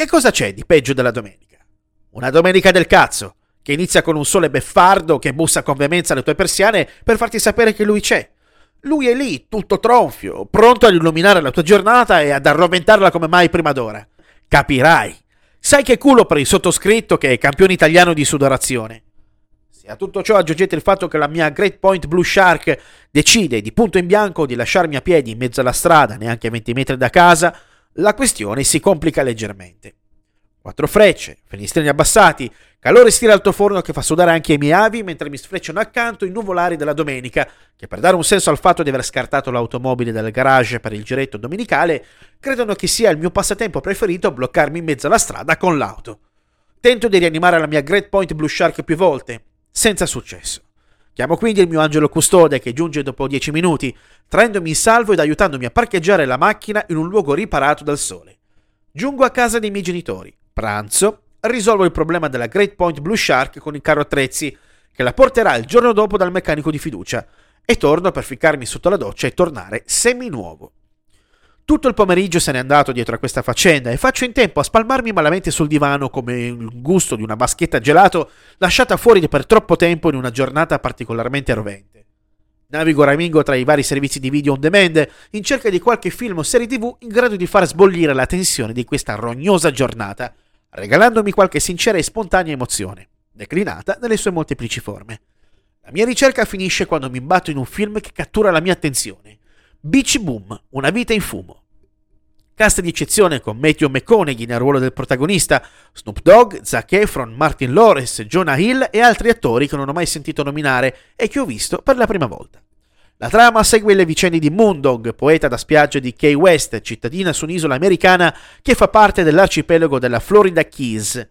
Che cosa c'è di peggio della domenica? Una domenica del cazzo, che inizia con un sole beffardo che bussa con veemenza alle tue persiane per farti sapere che lui c'è. Lui è lì, tutto tronfio, pronto ad illuminare la tua giornata e ad arroventarla come mai prima d'ora. Capirai. Sai che culo per il sottoscritto che è campione italiano di sudorazione. Se a tutto ciò aggiungete il fatto che la mia Great Point Blue Shark decide di punto in bianco di lasciarmi a piedi in mezzo alla strada, neanche a 20 metri da casa, la questione si complica leggermente. Quattro frecce, finestrini abbassati, calore stile altoforno che fa sudare anche i miei avi mentre mi sfrecciano accanto i nuvolari della domenica, che per dare un senso al fatto di aver scartato l'automobile dal garage per il giretto domenicale, credono che sia il mio passatempo preferito bloccarmi in mezzo alla strada con l'auto. Tento di rianimare la mia Great Point Blue Shark più volte, senza successo. Chiamo quindi il mio angelo custode che giunge dopo dieci minuti, traendomi in salvo ed aiutandomi a parcheggiare la macchina in un luogo riparato dal sole. Giungo a casa dei miei genitori, pranzo, risolvo il problema della Great Point Blue Shark con il carro attrezzi, che la porterà il giorno dopo dal meccanico di fiducia, e torno per ficcarmi sotto la doccia e tornare seminuovo. Tutto il pomeriggio se n'è andato dietro a questa faccenda e faccio in tempo a spalmarmi malamente sul divano come il gusto di una baschetta gelato lasciata fuori per troppo tempo in una giornata particolarmente rovente. Navigo ramingo tra i vari servizi di video on demand in cerca di qualche film o serie tv in grado di far sbollire la tensione di questa rognosa giornata, regalandomi qualche sincera e spontanea emozione, declinata nelle sue molteplici forme. La mia ricerca finisce quando mi imbatto in un film che cattura la mia attenzione. Beach Boom, una vita in fumo. Cast di eccezione con Matthew McConaughey nel ruolo del protagonista, Snoop Dogg, Zac Efron, Martin Lawrence, Jonah Hill e altri attori che non ho mai sentito nominare e che ho visto per la prima volta. La trama segue le vicende di Moondog, poeta da spiaggia di Key West, cittadina su un'isola americana che fa parte dell'arcipelago della Florida Keys.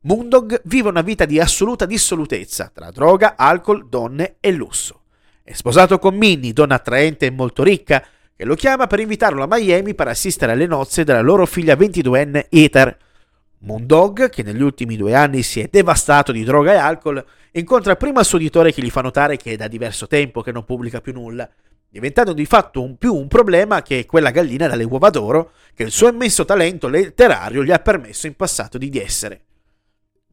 Moondog vive una vita di assoluta dissolutezza tra droga, alcol, donne e lusso. È sposato con Minnie, donna attraente e molto ricca, che lo chiama per invitarlo a Miami per assistere alle nozze della loro figlia 22enne Ether. Moondog, che negli ultimi due anni si è devastato di droga e alcol, incontra prima il suo editore che gli fa notare che è da diverso tempo che non pubblica più nulla, diventando di fatto un più un problema che quella gallina dalle uova d'oro che il suo immenso talento letterario gli ha permesso in passato di essere.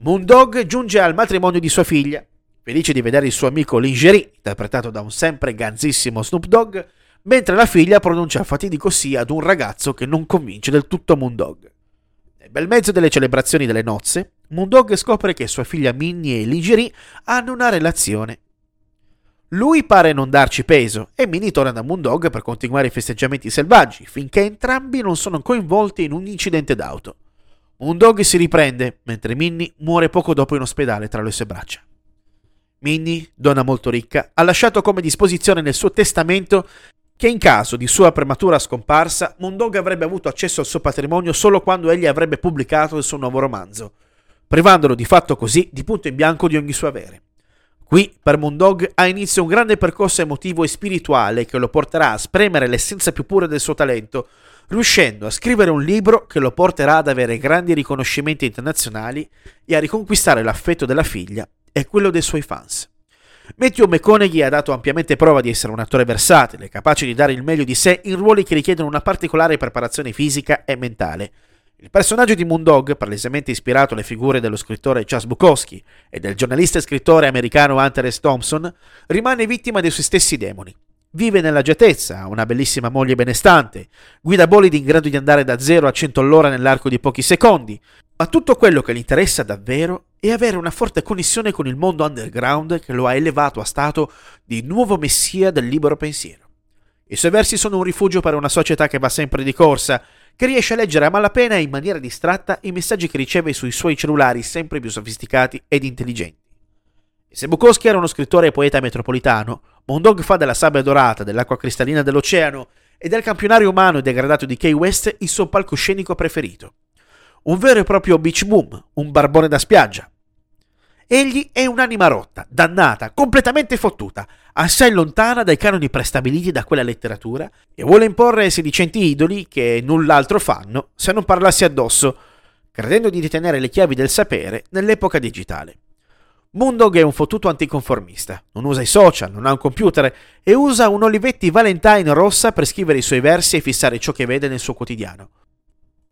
Moondog giunge al matrimonio di sua figlia, felice di vedere il suo amico Lingerie, interpretato da un sempre ganzissimo Snoop Dogg, mentre la figlia pronuncia fatidico sì ad un ragazzo che non convince del tutto Moondog. Nel bel mezzo delle celebrazioni delle nozze, Moondog scopre che sua figlia Minnie e Lingerie hanno una relazione. Lui pare non darci peso e Minnie torna da Moondog per continuare i festeggiamenti selvaggi, finché entrambi non sono coinvolti in un incidente d'auto. Moondog si riprende, mentre Minnie muore poco dopo in ospedale tra le sue braccia. Minnie, donna molto ricca, ha lasciato come disposizione nel suo testamento che in caso di sua prematura scomparsa, Moondog avrebbe avuto accesso al suo patrimonio solo quando egli avrebbe pubblicato il suo nuovo romanzo, privandolo di fatto così di punto in bianco di ogni suo avere. Qui, per Moondog, ha inizio un grande percorso emotivo e spirituale che lo porterà a spremere l'essenza più pura del suo talento, riuscendo a scrivere un libro che lo porterà ad avere grandi riconoscimenti internazionali e a riconquistare l'affetto della figlia e quello dei suoi fans. Matthew McConaughey ha dato ampiamente prova di essere un attore versatile, capace di dare il meglio di sé in ruoli che richiedono una particolare preparazione fisica e mentale. Il personaggio di Moondog, palesemente ispirato alle figure dello scrittore Charles Bukowski e del giornalista e scrittore americano Hunter S. Thompson, rimane vittima dei suoi stessi demoni. Vive nell'agiatezza, ha una bellissima moglie benestante, guida bolidi in grado di andare da 0 a 100 all'ora nell'arco di pochi secondi, ma tutto quello che gli interessa davvero è avere una forte connessione con il mondo underground che lo ha elevato a stato di nuovo messia del libero pensiero. I suoi versi sono un rifugio per una società che va sempre di corsa, che riesce a leggere a malapena e in maniera distratta i messaggi che riceve sui suoi cellulari sempre più sofisticati ed intelligenti. E se Bukowski era uno scrittore e poeta metropolitano, Mondog fa della sabbia dorata, dell'acqua cristallina dell'oceano e del campionario umano e degradato di Key West il suo palcoscenico preferito. Un vero e proprio beach boom, un barbone da spiaggia. Egli è un'anima rotta, dannata, completamente fottuta, assai lontana dai canoni prestabiliti da quella letteratura e vuole imporre sedicenti idoli che null'altro fanno se non parlassi addosso, credendo di ritenere le chiavi del sapere nell'epoca digitale. Moondog è un fottuto anticonformista, non usa i social, non ha un computer e usa un Olivetti Valentine rossa per scrivere i suoi versi e fissare ciò che vede nel suo quotidiano.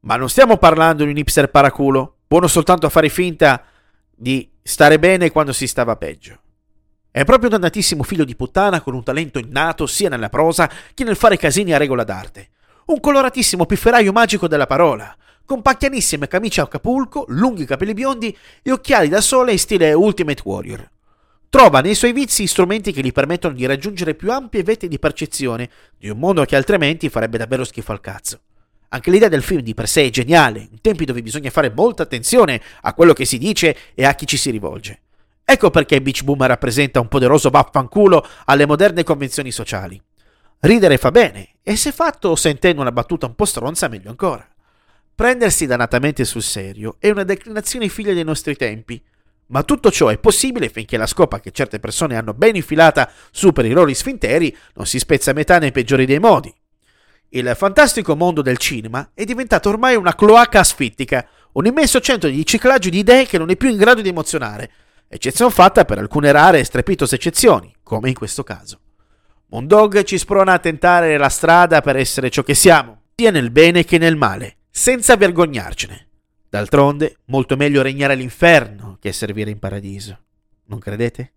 Ma non stiamo parlando di un hipster paraculo, buono soltanto a fare finta di stare bene quando si stava peggio. È proprio un dannatissimo figlio di puttana con un talento innato sia nella prosa che nel fare casini a regola d'arte. Un coloratissimo pifferaio magico della parola, con pacchianissime camicie a capulco, lunghi capelli biondi e occhiali da sole in stile Ultimate Warrior. Trova nei suoi vizi strumenti che gli permettono di raggiungere più ampie vette di percezione di un mondo che altrimenti farebbe davvero schifo al cazzo. Anche l'idea del film di per sé è geniale, in tempi dove bisogna fare molta attenzione a quello che si dice e a chi ci si rivolge. Ecco perché Beach Boom rappresenta un poderoso vaffanculo alle moderne convenzioni sociali. Ridere fa bene, e se fatto sentendo una battuta un po' stronza meglio ancora. Prendersi dannatamente sul serio è una declinazione figlia dei nostri tempi, ma tutto ciò è possibile finché la scopa che certe persone hanno ben infilata su per i loro sfinteri non si spezza a metà nei peggiori dei modi. Il fantastico mondo del cinema è diventato ormai una cloaca asfittica, un immenso centro di riciclaggio di idee che non è più in grado di emozionare, eccezione fatta per alcune rare e strepitose eccezioni, come in questo caso. Moondog ci sprona a tentare la strada per essere ciò che siamo, sia nel bene che nel male, senza vergognarcene. D'altronde, molto meglio regnare all'inferno che servire in paradiso. Non credete?